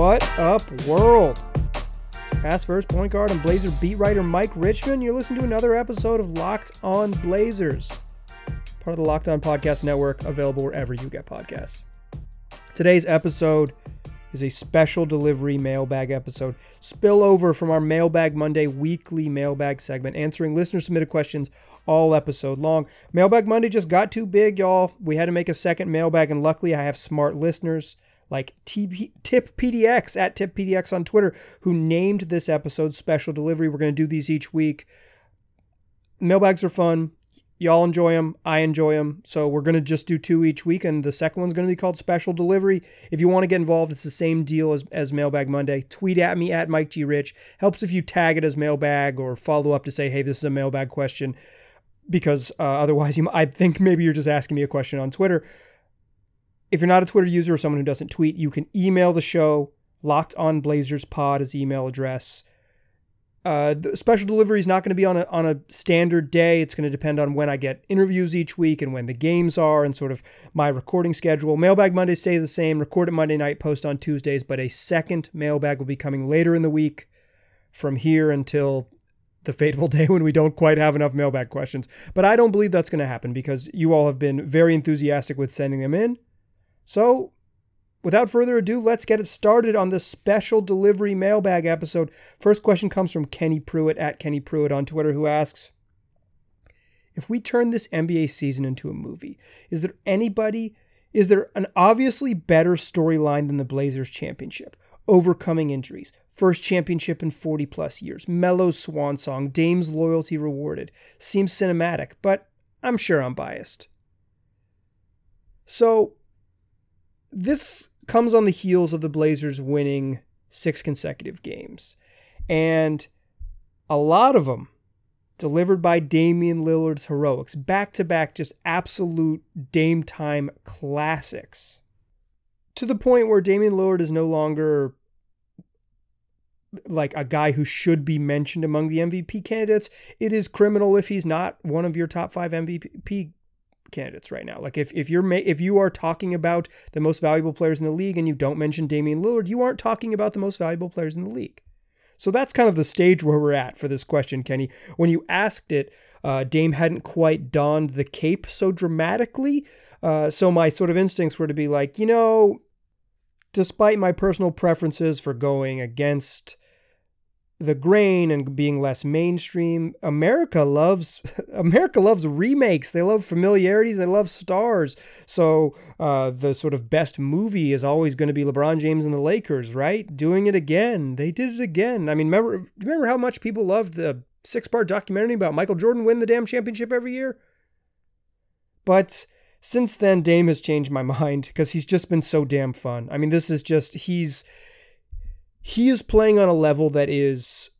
What up, world? Pass first point guard and Blazer beat writer Mike Richman. You're listening to another episode of Locked On Blazers, part of the Locked On Podcast Network, available wherever you get podcasts. Today's episode is a special delivery mailbag episode, spillover from our Mailbag Monday weekly mailbag segment, answering listener submitted questions all episode long. Mailbag Monday just got too big, y'all. We had to make a second mailbag, and luckily I have smart listeners like TP, Tip PDX at Tip PDX on Twitter who named this episode special delivery. We're going to do these each week. Mailbags are fun. Y'all enjoy them. I enjoy them. So we're going to just do two each week, and the second one's going to be called Special Delivery. If you want to get involved, it's the same deal as, as Mailbag Monday. Tweet at me at Mike G. Rich. Helps if you tag it as Mailbag or follow up to say, hey, this is a Mailbag question, because uh, otherwise, you, I think maybe you're just asking me a question on Twitter. If you're not a Twitter user or someone who doesn't tweet, you can email the show. Locked on Blazers Pod is email address. Uh, the special delivery is not going to be on a on a standard day. It's going to depend on when I get interviews each week and when the games are and sort of my recording schedule. Mailbag Mondays stay the same. Record it Monday night, post on Tuesdays, but a second mailbag will be coming later in the week from here until the fateful day when we don't quite have enough mailbag questions. But I don't believe that's going to happen because you all have been very enthusiastic with sending them in. So Without further ado, let's get it started on this special delivery mailbag episode. First question comes from Kenny Pruitt at Kenny Pruitt on Twitter, who asks If we turn this NBA season into a movie, is there anybody, is there an obviously better storyline than the Blazers championship? Overcoming injuries, first championship in 40 plus years, Melo's swan song, Dame's loyalty rewarded. Seems cinematic, but I'm sure I'm biased. So, this comes on the heels of the Blazers winning six consecutive games. And a lot of them delivered by Damian Lillard's heroics, back to back, just absolute Dame time classics. To the point where Damian Lillard is no longer like a guy who should be mentioned among the MVP candidates. It is criminal if he's not one of your top five MVP candidates right now. Like if if you're ma- if you are talking about the most valuable players in the league and you don't mention Damian Lillard, you aren't talking about the most valuable players in the league. So that's kind of the stage where we're at for this question, Kenny. When you asked it, uh, Dame hadn't quite donned the cape so dramatically. Uh, so my sort of instincts were to be like, you know, despite my personal preferences for going against the grain and being less mainstream. America loves America loves remakes. They love familiarities. They love stars. So uh, the sort of best movie is always going to be LeBron James and the Lakers, right? Doing it again. They did it again. I mean, remember remember how much people loved the six part documentary about Michael Jordan win the damn championship every year. But since then, Dame has changed my mind because he's just been so damn fun. I mean, this is just he's he is playing on a level that is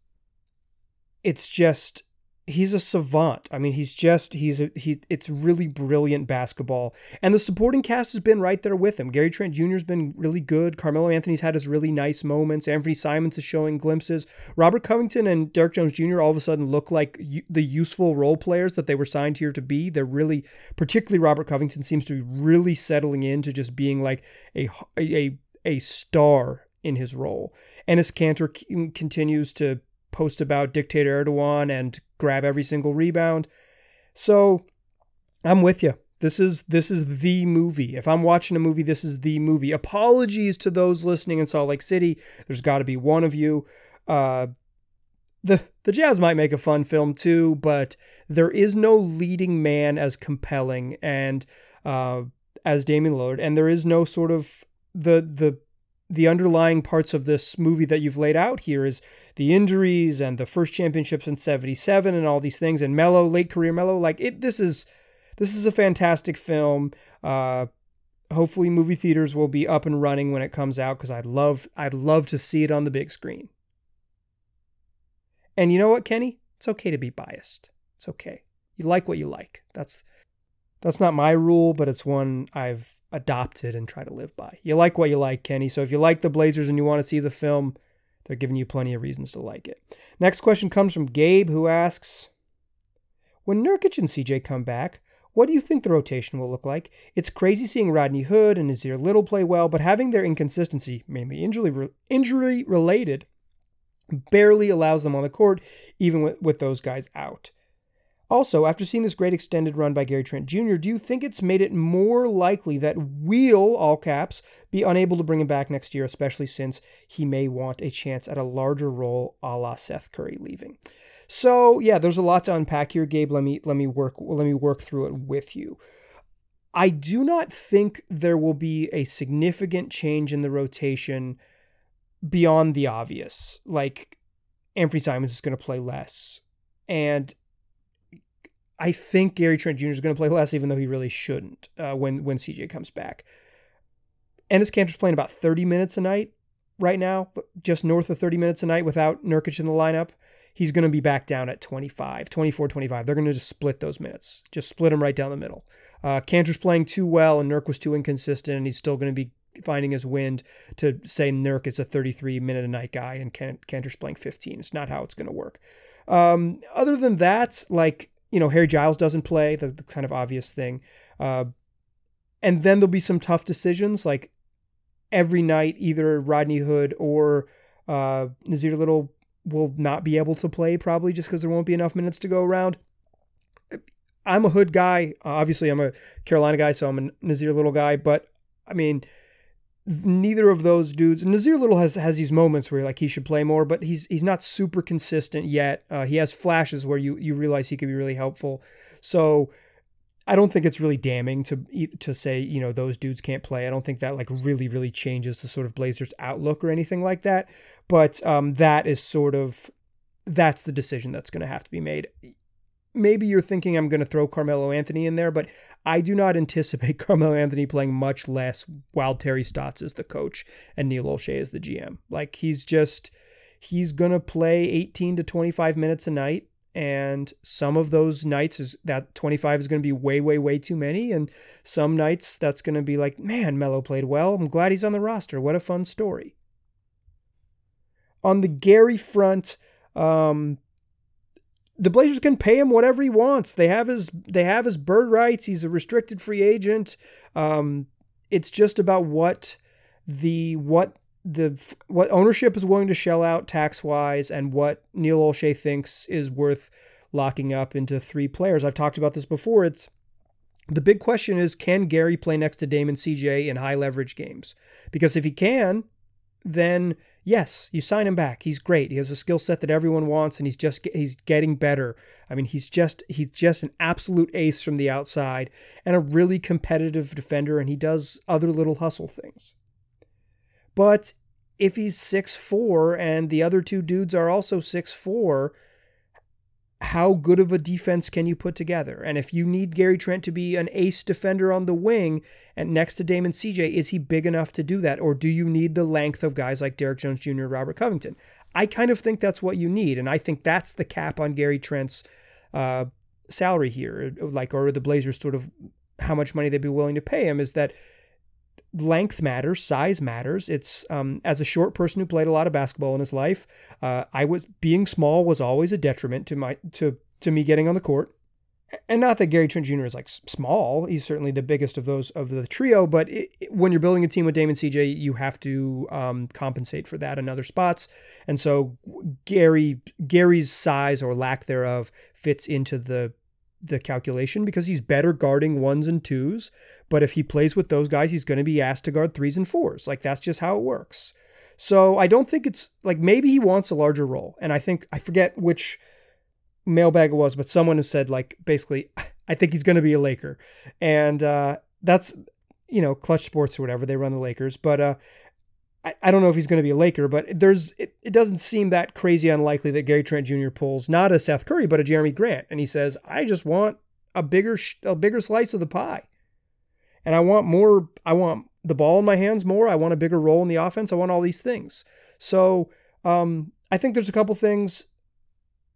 it's just he's a savant. I mean, he's just he's a he. It's really brilliant basketball, and the supporting cast has been right there with him. Gary Trent Jr. has been really good. Carmelo Anthony's had his really nice moments. Anthony Simons is showing glimpses. Robert Covington and Derrick Jones Jr. all of a sudden look like the useful role players that they were signed here to be. They're really, particularly Robert Covington, seems to be really settling into just being like a a a star in his role. Enes Kanter c- continues to post about dictator Erdogan and grab every single rebound. So I'm with you. This is this is the movie. If I'm watching a movie, this is the movie. Apologies to those listening in Salt Lake City. There's got to be one of you. Uh, the the Jazz might make a fun film too, but there is no leading man as compelling and uh, as Damian Lillard, and there is no sort of the the the underlying parts of this movie that you've laid out here is the injuries and the first championships in 77 and all these things and Melo late career Melo like it this is this is a fantastic film uh hopefully movie theaters will be up and running when it comes out cuz I'd love I'd love to see it on the big screen. And you know what Kenny? It's okay to be biased. It's okay. You like what you like. That's that's not my rule, but it's one I've adopted and try to live by. You like what you like, Kenny. So if you like the Blazers and you want to see the film, they're giving you plenty of reasons to like it. Next question comes from Gabe, who asks When Nurkic and CJ come back, What do you think the rotation will look like? It's crazy seeing Rodney Hood and Nassir Little play well, but having their inconsistency, mainly injury injury related, barely allows them on the court, even with, with those guys out. Also, after seeing this great extended run by Gary Trent Jr., do you think it's made it more likely that we'll, all caps, be unable to bring him back next year, especially since he may want a chance at a larger role a la Seth Curry leaving? So yeah, there's a lot to unpack here, Gabe. Let me let me work let me work through it with you. I do not think there will be a significant change in the rotation beyond the obvious. Like Anthony Simons is going to play less. And I think Gary Trent Jr. is going to play less, even though he really shouldn't uh, when when CJ comes back. Enes Kanter's playing about 30 minutes a night right now, just north of 30 minutes a night without Nurkic in the lineup. He's going to be back down at 25, 24, 25. They're going to just split those minutes, just split them right down the middle. Uh, Kanter's playing too well, and Nurk was too inconsistent, and he's still going to be finding his wind to say Nurk is a 33 minute a night guy and Kanter's playing 15. It's not how it's going to work. Um, other than that, like you know, Harry Giles doesn't play, the, the kind of obvious thing. Uh, and then there'll be some tough decisions, like every night, either Rodney Hood or uh, Nassir Little will not be able to play, probably just because there won't be enough minutes to go around. I'm a Hood guy. Obviously, I'm a Carolina guy, so I'm a Nassir Little guy. But I mean, neither of those dudes. Nassir Little has has these moments where like he should play more, but he's he's not super consistent yet. Uh, he has flashes where you you realize he could be really helpful. So I don't think it's really damning to to say you know those dudes can't play. I don't think that like really really changes the sort of Blazers outlook or anything like that. But um, that is sort of that's the decision that's going to have to be made maybe you're thinking I'm going to throw Carmelo Anthony in there, but I do not anticipate Carmelo Anthony playing much less while Terry Stotts is the coach and Neil Olshey is the GM. Like he's just he's going to play 18 to 25 minutes a night and some of those nights is that 25 is going to be way way way too many and some nights that's going to be like man Melo played well. I'm glad he's on the roster. What a fun story. On the Gary front um, the Blazers can pay him whatever he wants. They have his they have his bird rights. He's a restricted free agent. Um, it's just about what the what the what ownership is willing to shell out tax wise and what Neil Olshey thinks is worth locking up into three players. I've talked about this before. It's the big question is can Gary play next to Damon CJ in high leverage games? Because if he can, then yes, you sign him back. He's great. He has a skill set that everyone wants, and he's just he's getting better. I mean, he's just he's just an absolute ace from the outside and a really competitive defender, and he does other little hustle things. But if he's six four and the other two dudes are also six four, how good of a defense can you put together? And if you need Gary Trent to be an ace defender on the wing and next to Damon CJ, is he big enough to do that? Or do you need the length of guys like Derrick Jones Jr., Robert Covington? I kind of think that's what you need. And I think that's the cap on Gary Trent's uh, salary here, like, or the Blazers sort of how much money they'd be willing to pay him is that length matters, size matters. It's um, as a short person who played a lot of basketball in his life, uh, I was being small was always a detriment to my to to me getting on the court. And not that Gary Trent Jr. is like small; he's certainly the biggest of those of the trio. But it, it, when you're building a team with Damon CJ, you have to um, compensate for that in other spots. And so Gary Gary's size or lack thereof fits into the the calculation because he's better guarding ones and twos. But if he plays with those guys, he's going to be asked to guard threes and fours. Like that's just how it works. So I don't think it's like maybe he wants a larger role. And I think, I forget which mailbag it was, but someone has said, like, basically, I think he's going to be a Laker. And uh, that's, you know, Clutch Sports or whatever. They run the Lakers. But uh, I, I don't know if he's going to be a Laker, but there's it, it doesn't seem that crazy unlikely that Gary Trent Jr. pulls not a Seth Curry but a Jerami Grant, and he says, "I just want a bigger a bigger slice of the pie, and I want more. I want the ball in my hands more. I want a bigger role in the offense. I want all these things." So um, I think there's a couple things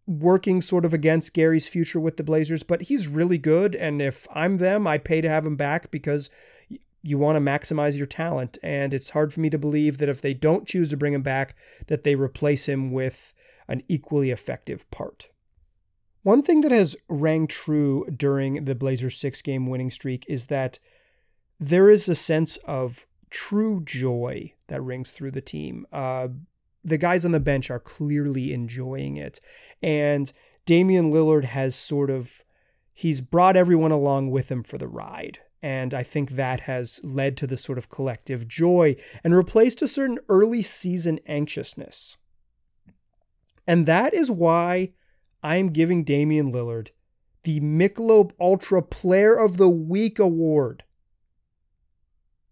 working sort of against Gary's future with the Blazers, but he's really good, and if I'm them, I pay to have him back because you want to maximize your talent. And it's hard for me to believe that if they don't choose to bring him back, that they replace him with an equally effective part. One thing that has rang true during the Blazers six game winning streak is that there is a sense of true joy that rings through the team. Uh, the guys on the bench are clearly enjoying it. And Damian Lillard has sort of he's brought everyone along with him for the ride. And I think that has led to this sort of collective joy and replaced a certain early season anxiousness. And that is why I'm giving Damian Lillard the Michelob Ultra Player of the Week award.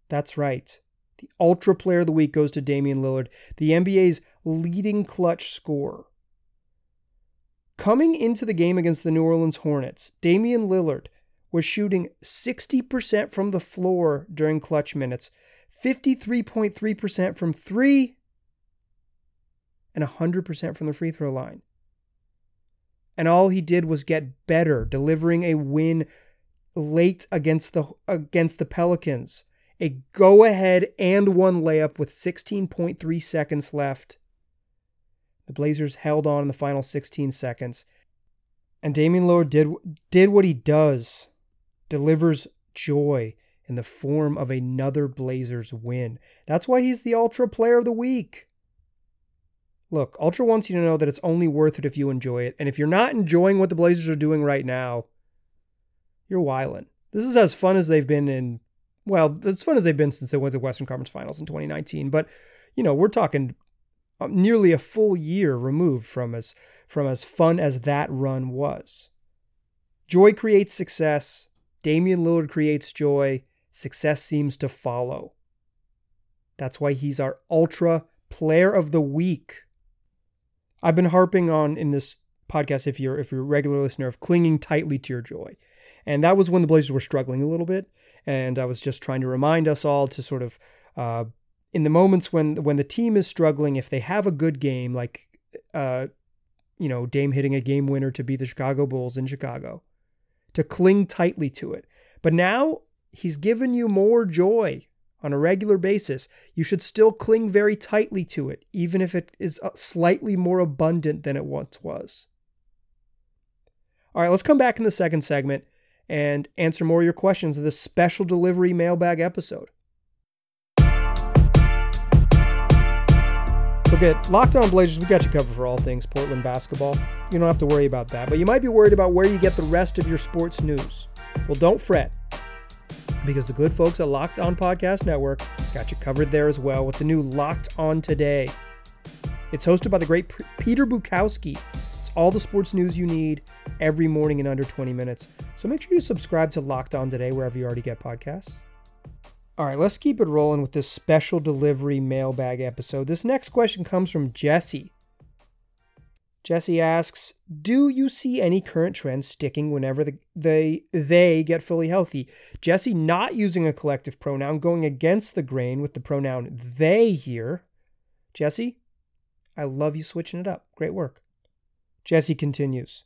That's right. The Ultra Player of the Week goes to Damian Lillard, the NBA's leading clutch scorer. Coming into the game against the New Orleans Hornets, Damian Lillard was shooting 60% from the floor during clutch minutes, 53.3% from three, and 100% from the free throw line. And all he did was get better, delivering a win late against the against the Pelicans a go ahead and one layup with 16.3 seconds left. The Blazers held on in the final 16 seconds. And Damian Lillard did, did what he does delivers joy in the form of another Blazers win. That's why he's the Ultra Player of the Week. Look, Ultra wants you to know that it's only worth it if you enjoy it. And if you're not enjoying what the Blazers are doing right now, you're wiling. This is as fun as they've been in well, as fun as they've been since they went to the Western Conference Finals in 2019. But you know, we're talking uh, nearly a full year removed from as from as fun as that run was. Joy creates success. Damian Lillard creates joy. Success seems to follow. That's why he's our ultra player of the week. I've been harping on in this podcast, if you're if you're a regular listener, of clinging tightly to your joy. And that was when the Blazers were struggling a little bit. And I was just trying to remind us all to sort of, uh, in the moments when when the team is struggling, if they have a good game, like, uh, you know, Dame hitting a game winner to beat the Chicago Bulls in Chicago, to cling tightly to it. But now he's given you more joy on a regular basis. You should still cling very tightly to it, even if it is uh, slightly more abundant than it once was. All right, let's come back in the second segment and answer more of your questions in this special delivery mailbag episode. Look at Locked On Blazers, we got you covered for all things Portland basketball. You don't have to worry about that, but you might be worried about where you get the rest of your sports news. Well, don't fret, because the good folks at Locked On Podcast Network got you covered there as well with the new Locked On Today. It's hosted by the great Peter Bukowski It's all the sports news you need every morning in under 20 minutes. So make sure you subscribe to Locked On Today wherever you already get podcasts. All right, let's keep it rolling with this special delivery mailbag episode. This next question comes from Jesse. Jesse asks, "Do you see any current trends sticking whenever the, they they get fully healthy?" Jesse not using a collective pronoun, going against the grain with the pronoun they here. Jesse, I love you switching it up. Great work. Jesse continues.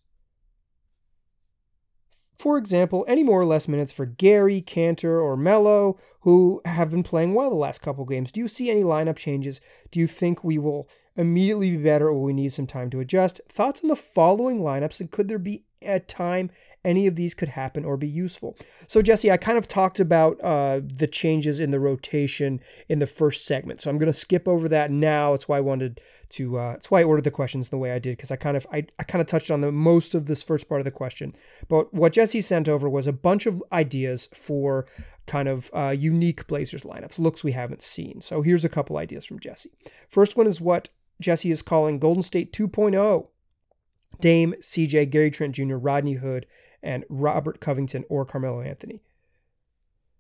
For example, any more or less minutes for Gary, Kanter, or Melo, who have been playing well the last couple games. Do you see any lineup changes? Do you think we will immediately be better or we need some time to adjust? Thoughts on the following lineups and could there be a time any of these could happen or be useful. So, Jesse, I kind of talked about uh, the changes in the rotation in the first segment. So I'm going to skip over that now. It's why I wanted to. Uh, it's why I ordered the questions the way I did because I kind of I, I kind of touched on the most of this first part of the question. But what Jesse sent over was a bunch of ideas for kind of uh, unique Blazers lineups, looks we haven't seen. So here's a couple ideas from Jesse. First one is what Jesse is calling Golden State 2.0. Dame, CJ, Gary Trent Jr., Rodney Hood, and Robert Covington or Carmelo Anthony.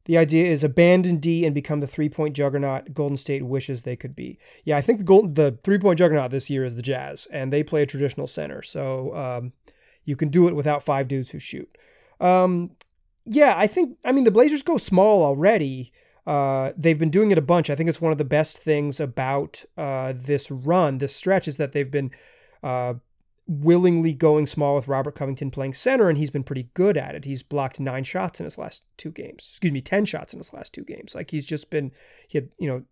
The idea is abandon D and become the three point juggernaut Golden State wishes they could be. Yeah, I think the golden, the three point juggernaut this year is the Jazz, and they play a traditional center, so um, you can do it without five dudes who shoot. Um, yeah, I think I mean the Blazers go small already. Uh, they've been doing it a bunch. I think it's one of the best things about uh, this run, this stretch, is that they've been uh, willingly going small with Robert Covington playing center, and he's been pretty good at it. He's blocked nine shots in his last two games. Excuse me, 10 shots in his last two games. Like he's just been, he had, you know,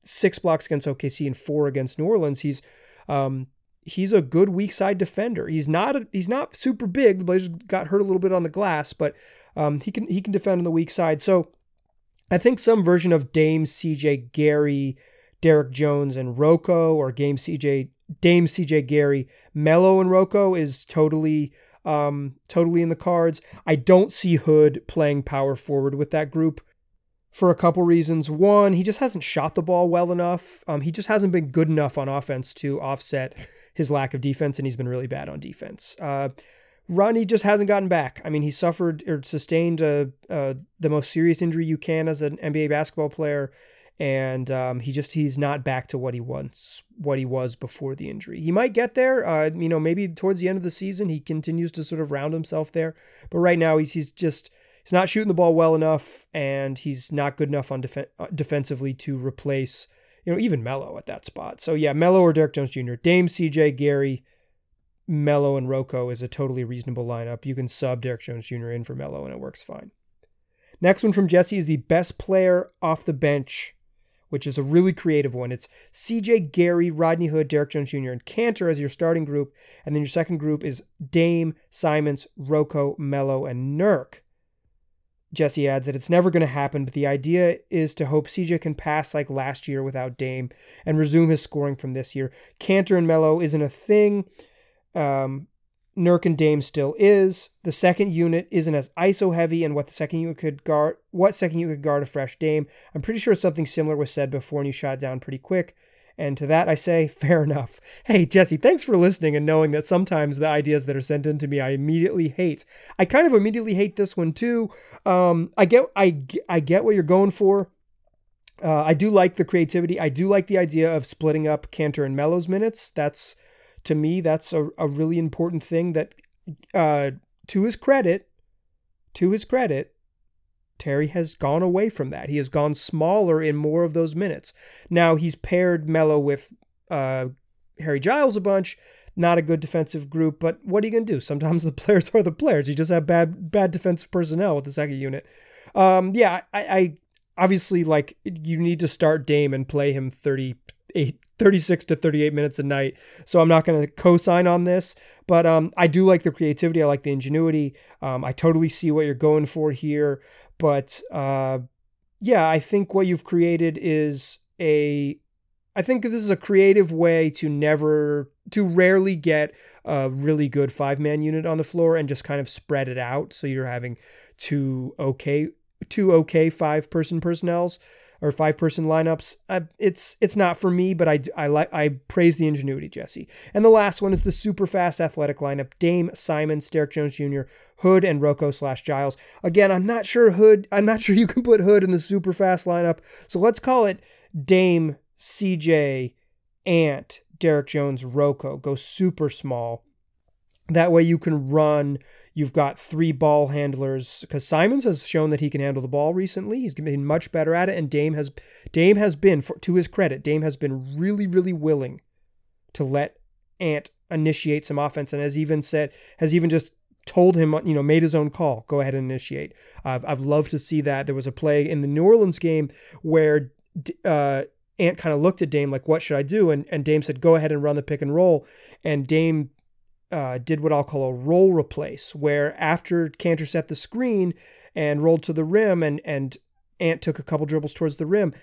six blocks against OKC and four against New Orleans. He's, um, he's a good weak side defender. He's not a, he's not super big. The Blazers got hurt a little bit on the glass, but um, he can he can defend on the weak side. So I think some version of Dame, CJ, Gary, Derrick Jones, and Rocco, or Game CJ, Dame, CJ, Gary, Melo, and Rocco is totally um, totally in the cards. I don't see Hood playing power forward with that group for a couple reasons. One, he just hasn't shot the ball well enough. Um, he just hasn't been good enough on offense to offset his lack of defense, and he's been really bad on defense. Uh, Rodney just hasn't gotten back. I mean, he suffered or sustained a, a, the most serious injury you can as an NBA basketball player, and um, he just he's not back to what he once what he was before the injury. He might get there. Uh, you know, maybe towards the end of the season he continues to sort of round himself there, but right now he's he's just he's not shooting the ball well enough, and he's not good enough on def- uh, defensively to replace you know, even Melo at that spot. So yeah, Melo or Derrick Jones Jr., Dame, CJ, Gary, Melo and Rocco is a totally reasonable lineup. You can sub Derrick Jones Jr. in for Melo and it works fine. Next one from Jesse is the best player off the bench, which is a really creative one. It's CJ, Gary, Rodney Hood, Derrick Jones Jr., and Kanter as your starting group. And then your second group is Dame, Simons, Rocco, Melo, and Nurk. Jesse adds that it's never going to happen, but the idea is to hope CJ can pass like last year without Dame and resume his scoring from this year. Kanter and Melo isn't a thing. Um, Nurk and Dame still is. The second unit isn't as ISO heavy, and what the second unit could guard, what second unit could guard a fresh Dame. I'm pretty sure something similar was said before, and you shot down pretty quick. And to that I say, fair enough. Hey, Jesse, thanks for listening and knowing that sometimes the ideas that are sent in to me I immediately hate. I kind of immediately hate this one too. Um, I get, I, I get what you're going for. Uh, I do like the creativity. I do like the idea of splitting up Kanter and Melo's minutes. That's to me, that's a, a really important thing. That, uh, to his credit, to his credit, Terry has gone away from that. He has gone smaller in more of those minutes. Now he's paired Melo with uh, Harry Giles a bunch. Not a good defensive group, but what are you gonna do? Sometimes the players are the players. You just have bad bad defensive personnel with the second unit. Um, yeah, I, I obviously like you need to start Dame and play him 38 36 to 38 minutes a night. So I'm not going to co-sign on this, but um, I do like the creativity. I like the ingenuity. Um, I totally see what you're going for here. But uh, yeah, I think what you've created is a. I think this is a creative way to never, to rarely get a really good five man unit on the floor and just kind of spread it out. So you're having two okay, two okay five person personnels or five person lineups. Uh, it's it's not for me, but I I like I praise the ingenuity, Jesse. And the last one is the super fast athletic lineup: Dame, Simon, Derrick Jones Jr., Hood, and Rocco slash Giles. Again, I'm not sure Hood. I'm not sure you can put Hood in the super fast lineup. So let's call it Dame, CJ, Ant, Derrick Jones, Rocco. Go super small. That way you can run You've got three ball handlers because Simons has shown that he can handle the ball recently. He's been much better at it, and Dame has Dame has been, for, to his credit, Dame has been really, really willing to let Ant initiate some offense, and has even said has even just told him, you know, made his own call. Go ahead and initiate. I've I've loved to see that. There was a play in the New Orleans game where. Uh, Ant kind of looked at Dame like, "What should I do?" And and Dame said, "Go ahead and run the pick and roll." And Dame uh, did what I'll call a roll replace, where after Kanter set the screen and rolled to the rim, and and Ant took a couple dribbles towards the rim,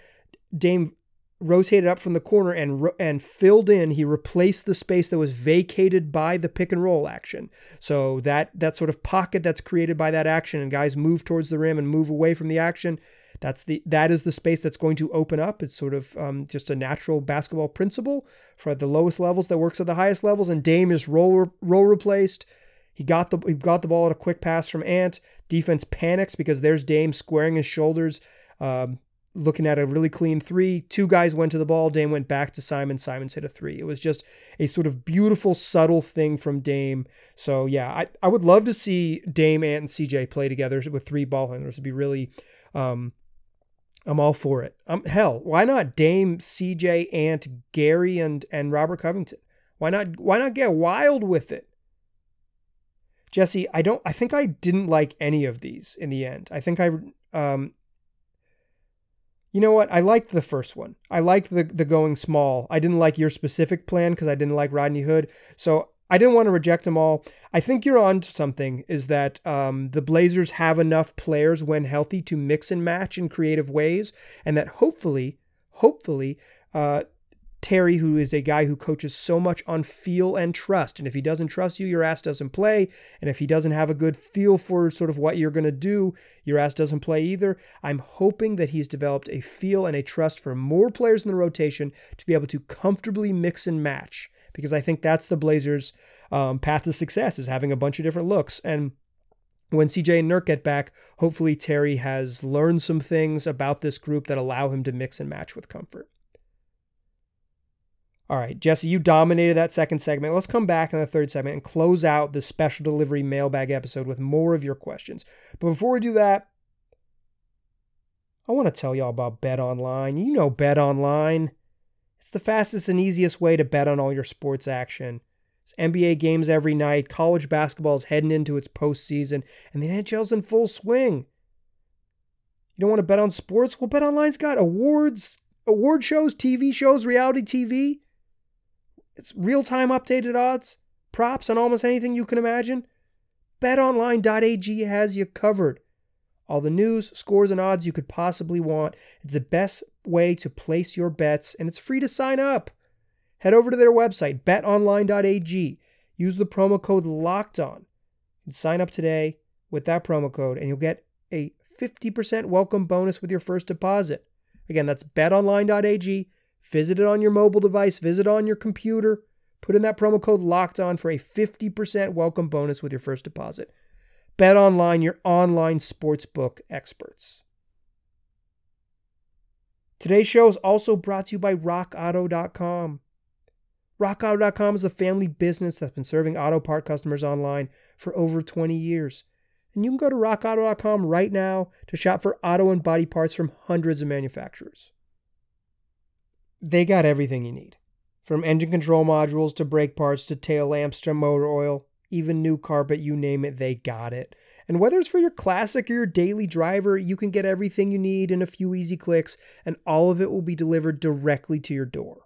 Dame rotated up from the corner and and filled in. He replaced the space that was vacated by the pick and roll action. So that that sort of pocket that's created by that action, and guys move towards the rim and move away from the action. That's the that is the space that's going to open up. It's sort of um, just a natural basketball principle for the lowest levels that works at the highest levels. And Dame is roll roll replaced. He got the he got the ball at a quick pass from Ant. Defense panics because there's Dame squaring his shoulders, um, looking at a really clean three. Two guys went to the ball. Dame went back to Simon. Simons hit a three. It was just a sort of beautiful, subtle thing from Dame. So yeah, I, I would love to see Dame, Ant, and CJ play together with three ball handlers. It'd be really um, I'm all for it. Um, hell, why not Dame, CJ, Ant, Gary, and and Robert Covington? Why not? Why not get wild with it? Jesse, I don't. I think I didn't like any of these in the end. I think I, um, You know what? I liked the first one. I liked the the going small. I didn't like your specific plan because I didn't like Rodney Hood. So I didn't want to reject them all. I think you're on to something. Is that um, the Blazers have enough players when healthy to mix and match in creative ways, and that hopefully, hopefully, uh, Terry, who is a guy who coaches so much on feel and trust. And if he doesn't trust you, your ass doesn't play. And if he doesn't have a good feel for sort of what you're going to do, your ass doesn't play either. I'm hoping that he's developed a feel and a trust for more players in the rotation to be able to comfortably mix and match. Because I think that's the Blazers' um, path to success is having a bunch of different looks. And when CJ and Nurk get back, hopefully Terry has learned some things about this group that allow him to mix and match with comfort. All right, Jesse, you dominated that second segment. Let's come back in the third segment and close out this special delivery mailbag episode with more of your questions. But before we do that, I want to tell y'all about Bet Online. You know Bet Online. It's the fastest and easiest way to bet on all your sports action. It's NBA games every night, college basketball is heading into its postseason, and the NHL's in full swing. You don't want to bet on sports? Well, Bet Online's got awards, award shows, TV shows, reality TV. It's real time updated odds, props on almost anything you can imagine. BetOnline.ag has you covered. All the news, scores, and odds you could possibly want. It's the best way to place your bets, and it's free to sign up. Head over to their website, betonline.ag. Use the promo code LOCKEDON and sign up today with that promo code, and you'll get a 50% welcome bonus with your first deposit. Again, that's betonline.ag. Visit it on your mobile device, visit on your computer. Put in that promo code locked on for a 50% welcome bonus with your first deposit. Bet online, your online sportsbook experts. Today's show is also brought to you by rockauto.com. RockAuto.com is a family business that's been serving auto part customers online for over 20 years. And you can go to rockauto.com right now to shop for auto and body parts from hundreds of manufacturers they got everything you need. From engine control modules to brake parts to tail lamps to motor oil, even new carpet, you name it, they got it. And whether it's for your classic or your daily driver, you can get everything you need in a few easy clicks, and all of it will be delivered directly to your door.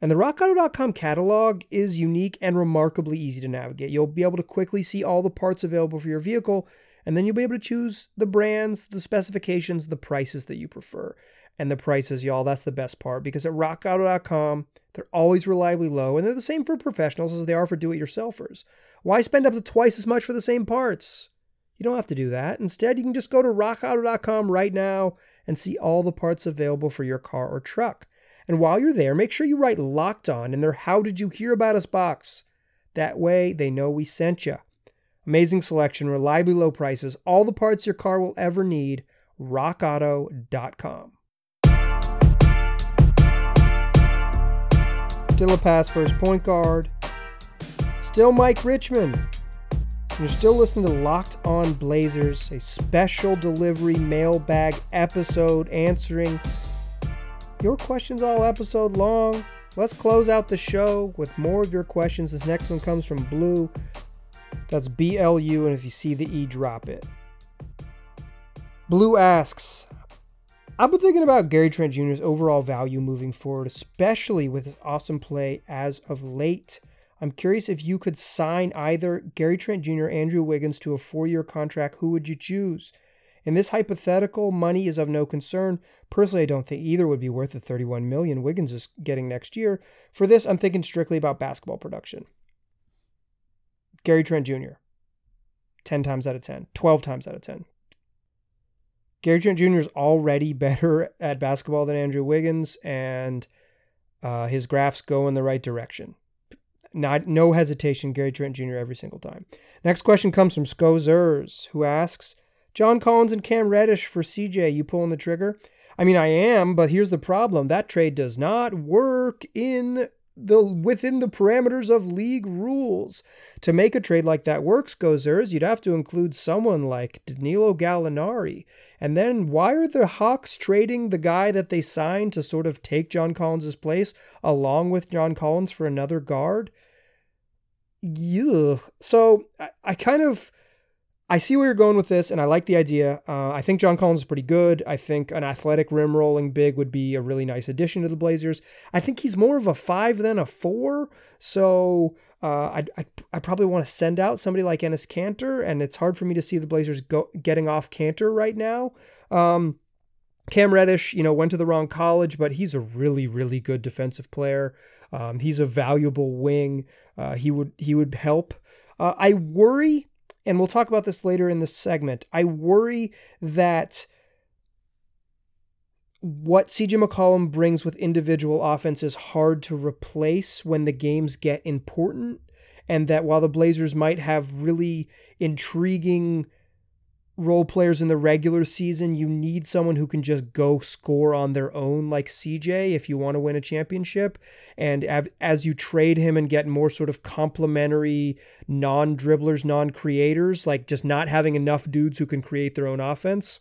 And the RockAuto.com catalog is unique and remarkably easy to navigate. You'll be able to quickly see all the parts available for your vehicle, and then you'll be able to choose the brands, the specifications, the prices that you prefer and the prices, y'all. That's the best part because at rockauto.com, they're always reliably low and they're the same for professionals as they are for do it yourselfers. Why spend up to twice as much for the same parts? You don't have to do that. Instead, you can just go to rockauto.com right now and see all the parts available for your car or truck. And while you're there, make sure you write locked on in their How Did You Hear About Us box. That way, they know we sent you. Amazing selection, reliably low prices, all the parts your car will ever need. RockAuto.com. Still a pass for his point guard. Still Mike Richman. You're still listening to Locked On Blazers, a special delivery mailbag episode answering your questions all episode long. Let's close out the show with more of your questions. This next one comes from Blue. That's B L U, and if you see the E, drop it. Blue asks, I've been thinking about Gary Trent Jr.'s overall value moving forward, especially with his awesome play as of late. I'm curious if you could sign either Gary Trent Jr. Andrew Wiggins to a four year contract, who would you choose? In this hypothetical, money is of no concern. Personally, I don't think either would be worth the 31 million Wiggins is getting next year. For this, I'm thinking strictly about basketball production. Gary Trent Jr. 10 times out of 10, 12 times out of 10. Gary Trent Jr. is already better at basketball than Andrew Wiggins, and uh, his graphs go in the right direction. Not no hesitation, Gary Trent Jr. every single time. Next question comes from Skozers, who asks, John Collins and Cam Reddish for CJ. You pulling the trigger? I mean, I am, but here's the problem: that trade does not work in the within the parameters of league rules. To make a trade like that work, Gozers, you'd have to include someone like Danilo Gallinari. And then why are the Hawks trading the guy that they signed to sort of take John Collins' place along with John Collins for another guard? Yeah. So I, I kind of I see where you're going with this, and I like the idea. Uh, I think John Collins is pretty good. I think an athletic rim rolling big would be a really nice addition to the Blazers. I think he's more of a five than a four. So uh, I, I, probably want to send out somebody like Enes Kanter, and it's hard for me to see the Blazers go getting off Kanter right now. Um, Cam Reddish, you know, went to the wrong college, but he's a really, really good defensive player. Um, he's a valuable wing. Uh, he would he would help. Uh, I worry and we'll talk about this later in the segment. I worry that what CJ McCollum brings with individual offense is hard to replace when the games get important. And that while the Blazers might have really intriguing role players in the regular season, you need someone who can just go score on their own, like CJ, if you want to win a championship. And as you trade him and get more sort of complementary non dribblers, non creators, like just not having enough dudes who can create their own offense,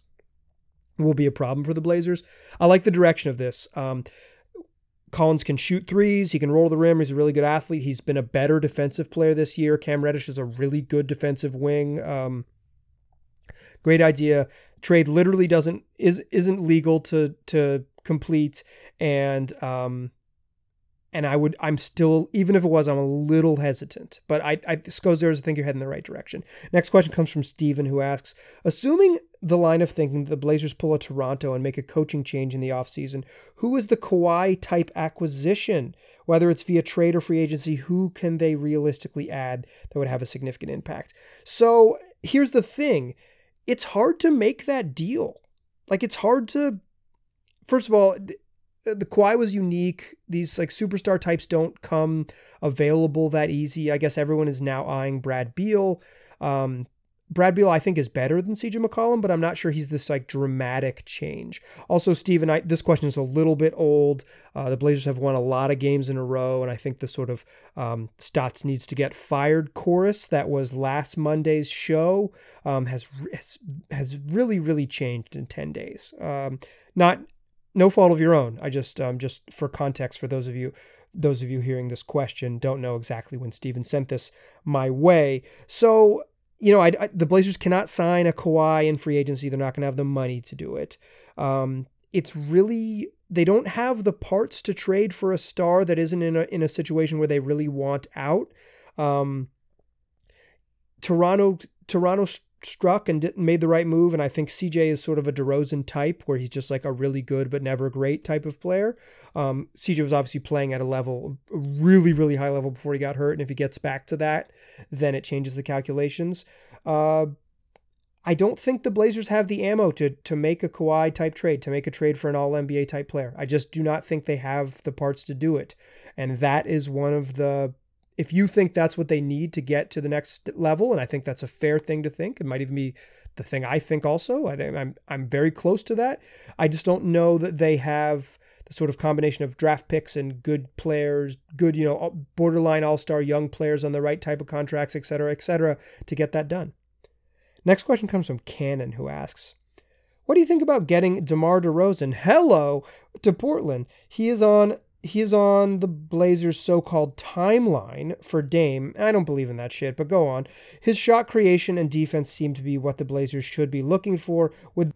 will be a problem for the Blazers. I like the direction of this. Um, Collins can shoot threes. He can roll the rim. He's a really good athlete. He's been a better defensive player this year. Cam Reddish is a really good defensive wing. Um, Great idea. Trade literally doesn't is isn't legal to to complete, and um, and I would I'm still even if it was I'm a little hesitant, but I I this goes there as I think you're heading in the right direction. Next question comes from Steven who asks, assuming the line of thinking that the Blazers pull a Toronto and make a coaching change in the offseason, who is the Kawhi type acquisition? Whether it's via trade or free agency, who can they realistically add that would have a significant impact? So here's the thing it's hard to make that deal. Like it's hard to first of all, the Kawhi was unique. These like superstar types don't come available that easy. I guess everyone is now eyeing Brad Beal. Um, Brad Beal, I think, is better than CJ McCollum, but I'm not sure he's this like dramatic change. Also, Steven, I, this question is a little bit old. Uh, the Blazers have won a lot of games in a row, and I think the sort of um, Stotts needs to get fired chorus that was last Monday's show um, has has really really changed in ten days. Um, not no fault of your own. I just um, just for context for those of you those of you hearing this question don't know exactly when Steven sent this my way. So you know, I, I, the Blazers cannot sign a Kawhi in free agency. They're not going to have the money to do it. Um, it's really they don't have the parts to trade for a star that isn't in a in a situation where they really want out. Um, Toronto Toronto struck and didn't made the right move. And I think CJ is sort of a DeRozan type where he's just like a really good but never great type of player. Um, CJ was obviously playing at a level, a really, really high level before he got hurt. And if he gets back to that, then it changes the calculations. Uh, I don't think the Blazers have the ammo to to make a Kawhi type trade, to make a trade for an all NBA type player. I just do not think they have the parts to do it. And that is one of the if you think that's what they need to get to the next level, and I think that's a fair thing to think, it might even be the thing I think also. I think I'm I'm very close to that. I just don't know that they have the sort of combination of draft picks and good players, good, you know, borderline all-star young players on the right type of contracts, et cetera, et cetera, to get that done. Next question comes from Cannon, who asks, what do you think about getting DeMar DeRozan, hello, to Portland? He is on he's on the Blazers' so-called timeline for Dame. I don't believe in that shit, but go on. His shot creation and defense seem to be what the Blazers should be looking for. Would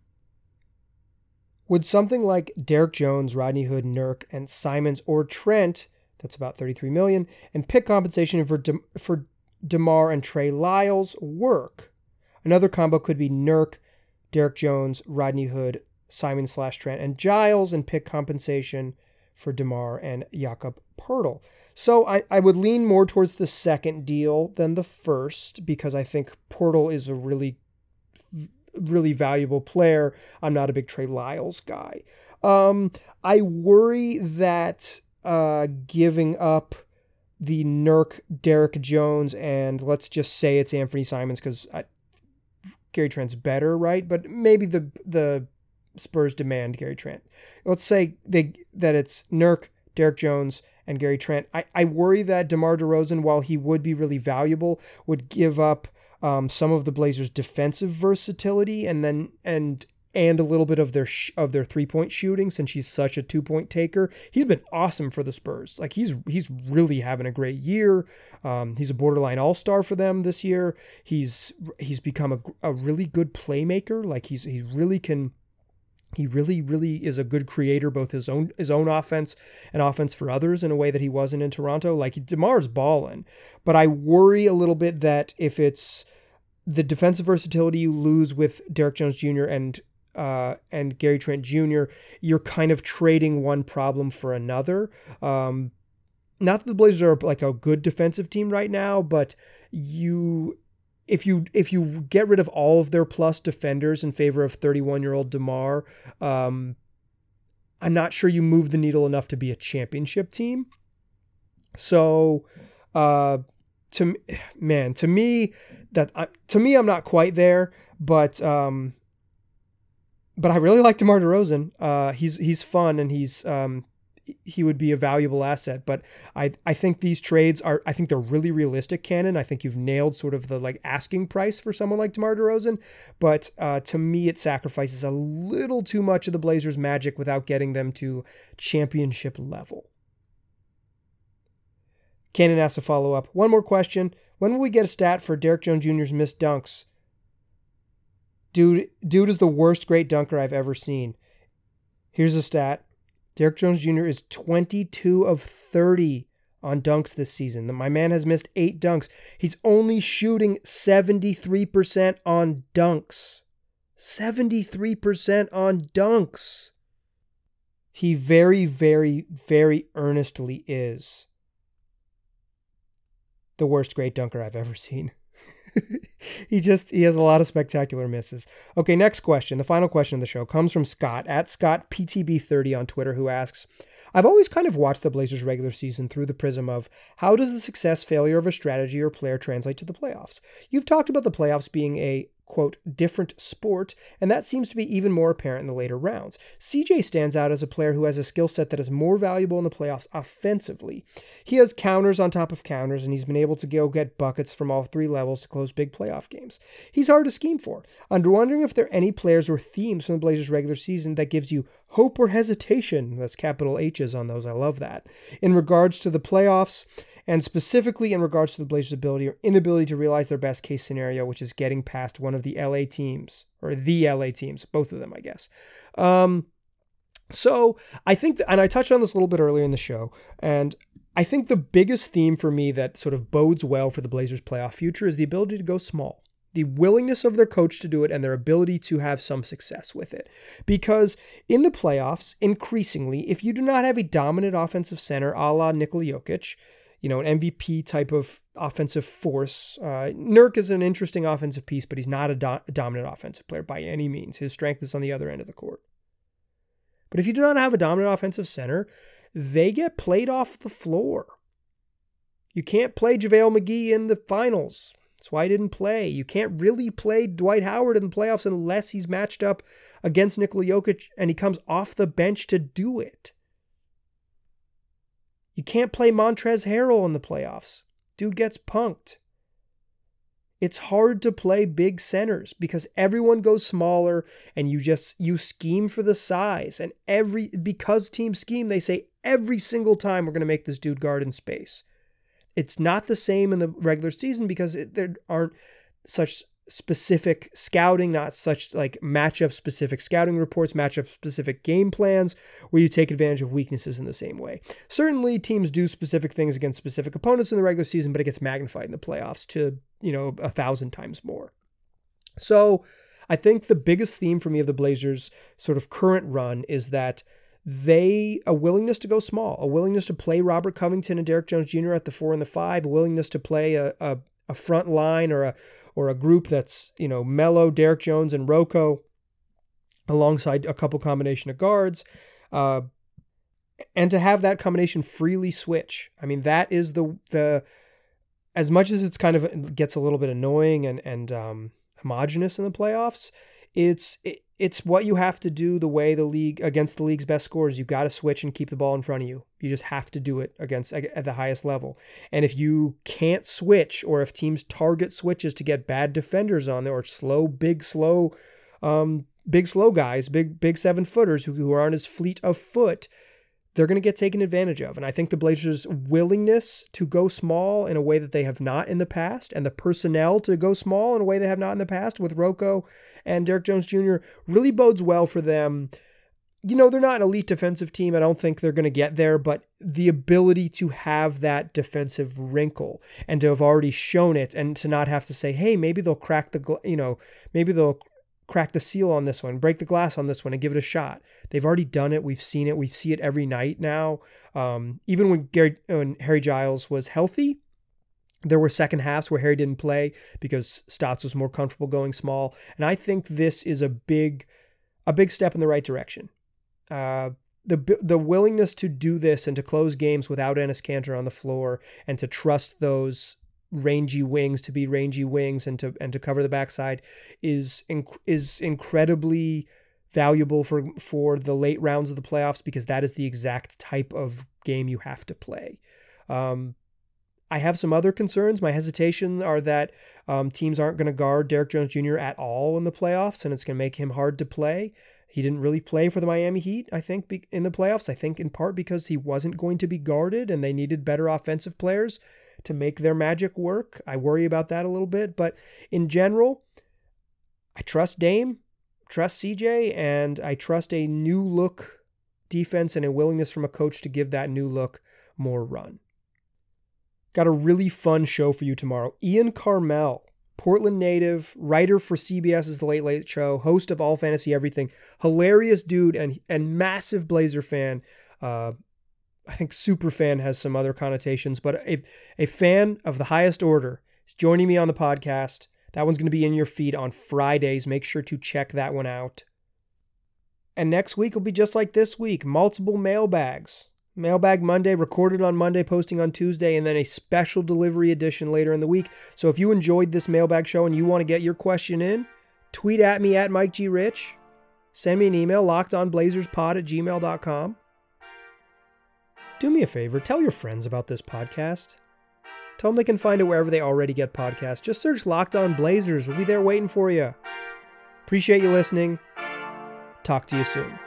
would something like Derrick Jones, Rodney Hood, Nurk, and Simons or Trent, that's about 33 million, and pick compensation for De, for DeMar and Trey Lyles work? Another combo could be Nurk, Derrick Jones, Rodney Hood, Simon slash Trent, and Giles and pick compensation for DeMar and Jakob Poeltl. So I, I would lean more towards the second deal than the first because I think Poeltl is a really, really valuable player. I'm not a big Trey Lyles guy. Um, I worry that uh, giving up the Nurk, Derrick Jones, and let's just say it's Anthony Simons because Gary Trent's better, right? But maybe the the Spurs demand Gary Trent. Let's say they that it's Nurk, Derrick Jones, and Gary Trent. I, I worry that DeMar DeRozan, while he would be really valuable, would give up um, some of the Blazers' defensive versatility and then and and a little bit of their sh- of their three point shooting since he's such a two point taker. He's been awesome for the Spurs. Like he's he's really having a great year. Um, he's a borderline all star for them this year. He's he's become a, a really good playmaker. Like he's he really can. He really, really is a good creator, both his own his own offense and offense for others in a way that he wasn't in Toronto. Like Demar's balling, but I worry a little bit that if it's the defensive versatility you lose with Derrick Jones Jr. and uh, and Gary Trent Jr., you're kind of trading one problem for another. Um, not that the Blazers are like a good defensive team right now, but you if you if you get rid of all of their plus defenders in favor of 31 year old Demar, um, I'm not sure you move the needle enough to be a championship team. So, uh, to man, to me that uh, to me I'm not quite there, but um, but I really like DeMar DeRozan. Uh, he's he's fun and he's um, he would be a valuable asset. But I I think these trades are I think they're really realistic, Cannon. I think you've nailed sort of the like asking price for someone like DeMar DeRozan. But uh, to me, it sacrifices a little too much of the Blazers' magic without getting them to championship level. Cannon asks a follow up. One more question. When will we get a stat for Derrick Jones Jr.'s missed dunks? Dude, dude is the worst great dunker I've ever seen. Here's a stat. Derrick Jones Jr. is 22 of 30 on dunks this season. My man has missed eight dunks. He's only shooting 73% on dunks. 73% on dunks. He very, very, very earnestly is the worst great dunker I've ever seen. he just he has a lot of spectacular misses. Okay, next question. The final question of the show comes from Scott at Scott PTB30 on Twitter, who asks, I've always kind of watched the Blazers regular season through the prism of how does the success failure of a strategy or player translate to the playoffs? You've talked about the playoffs being a quote, different sport, and that seems to be even more apparent in the later rounds. CJ stands out as a player who has a skill set that is more valuable in the playoffs offensively. He has counters on top of counters, and he's been able to go get buckets from all three levels to close big playoff games. He's hard to scheme for. I'm wondering if there are any players or themes from the Blazers regular season that gives you hope or hesitation. That's capital H's on those. I love that. In regards to the playoffs, and specifically in regards to the Blazers' ability or inability to realize their best case scenario, which is getting past one of the LA teams or the LA teams, both of them, I guess. Um, so I think, that, and I touched on this a little bit earlier in the show, and I think the biggest theme for me that sort of bodes well for the Blazers' playoff future is the ability to go small the willingness of their coach to do it and their ability to have some success with it. Because in the playoffs, increasingly, if you do not have a dominant offensive center a la Nikola Jokic, you know, an MVP type of offensive force. Uh, Nurk is an interesting offensive piece, but he's not a, do- a dominant offensive player by any means. His strength is on the other end of the court. But if you do not have a dominant offensive center, they get played off the floor. You can't play JaVale McGee in the finals. That's why he didn't play. You can't really play Dwight Howard in the playoffs unless he's matched up against Nikola Jokic and he comes off the bench to do it. You can't play Montrezl Harrell in the playoffs. Dude gets punked. It's hard to play big centers because everyone goes smaller and you just you scheme for the size and every because teams scheme they say every single time we're going to make this dude guard in space. It's not the same in the regular season because it, there aren't such specific scouting, not such like matchup specific scouting reports, matchup specific game plans where you take advantage of weaknesses in the same way. Certainly, teams do specific things against specific opponents in the regular season, but it gets magnified in the playoffs to, you know, a thousand times more. So I think the biggest theme for me of the Blazers' sort of current run is that they a willingness to go small, a willingness to play Robert Covington and Derrick Jones Jr. at the four and the five, a willingness to play a, a, a front line or a or a group that's, you know, Melo, Derrick Jones, and Rocco alongside a couple combination of guards. Uh, and to have that combination freely switch. I mean, that is the the as much as it's kind of gets a little bit annoying and and um, homogenous in the playoffs. It's it, it's what you have to do the way the league against the league's best scorers. You've got to switch and keep the ball in front of you. You just have to do it against at the highest level. And if you can't switch, or if teams target switches to get bad defenders on there, or slow, big, slow, um, big slow guys, big big seven footers who, who aren't as fleet of foot, they're going to get taken advantage of. And I think the Blazers' willingness to go small in a way that they have not in the past, and the personnel to go small in a way they have not in the past with Rocco and Derrick Jones Jr. really bodes well for them. You know, they're not an elite defensive team. I don't think they're going to get there, but the ability to have that defensive wrinkle and to have already shown it and to not have to say, hey, maybe they'll crack the, you know, maybe they'll crack the seal on this one, break the glass on this one, and give it a shot. They've already done it. We've seen it. We see it every night now. Um, even when Gary, when Harry Giles was healthy, there were second halves where Harry didn't play because Stotts was more comfortable going small, and I think this is a big, a big step in the right direction. Uh, the the willingness to do this and to close games without Enes Kanter on the floor and to trust those rangy wings to be rangy wings and to and to cover the backside is inc- is incredibly valuable for for the late rounds of the playoffs because that is the exact type of game you have to play. Um, I have some other concerns. My hesitation are that um, teams aren't going to guard Derrick Jones Jr. at all in the playoffs, and it's going to make him hard to play. He didn't really play for the Miami Heat, I think, in the playoffs. I think in part because he wasn't going to be guarded and they needed better offensive players to make their magic work. I worry about that a little bit, but in general, I trust Dame, trust CJ, and I trust a new look defense and a willingness from a coach to give that new look more run. Got a really fun show for you tomorrow. Ian Karmel, Portland native, writer for CBS's The Late Late Show, host of All Fantasy Everything, hilarious dude and and massive Blazer fan. Uh, I think super fan has some other connotations, but if a fan of the highest order is joining me on the podcast, that one's going to be in your feed on Fridays. Make sure to check that one out. And next week will be just like this week multiple mailbags. Mailbag Monday, recorded on Monday, posting on Tuesday, and then a special delivery edition later in the week. So if you enjoyed this mailbag show and you want to get your question in, tweet at me at Mike G. Rich. Send me an email, lockedonblazerspod at gmail.com. Do me a favor, tell your friends about this podcast. Tell them they can find it wherever they already get podcasts. Just search Locked On Blazers. We'll be there waiting for you. Appreciate you listening. Talk to you soon.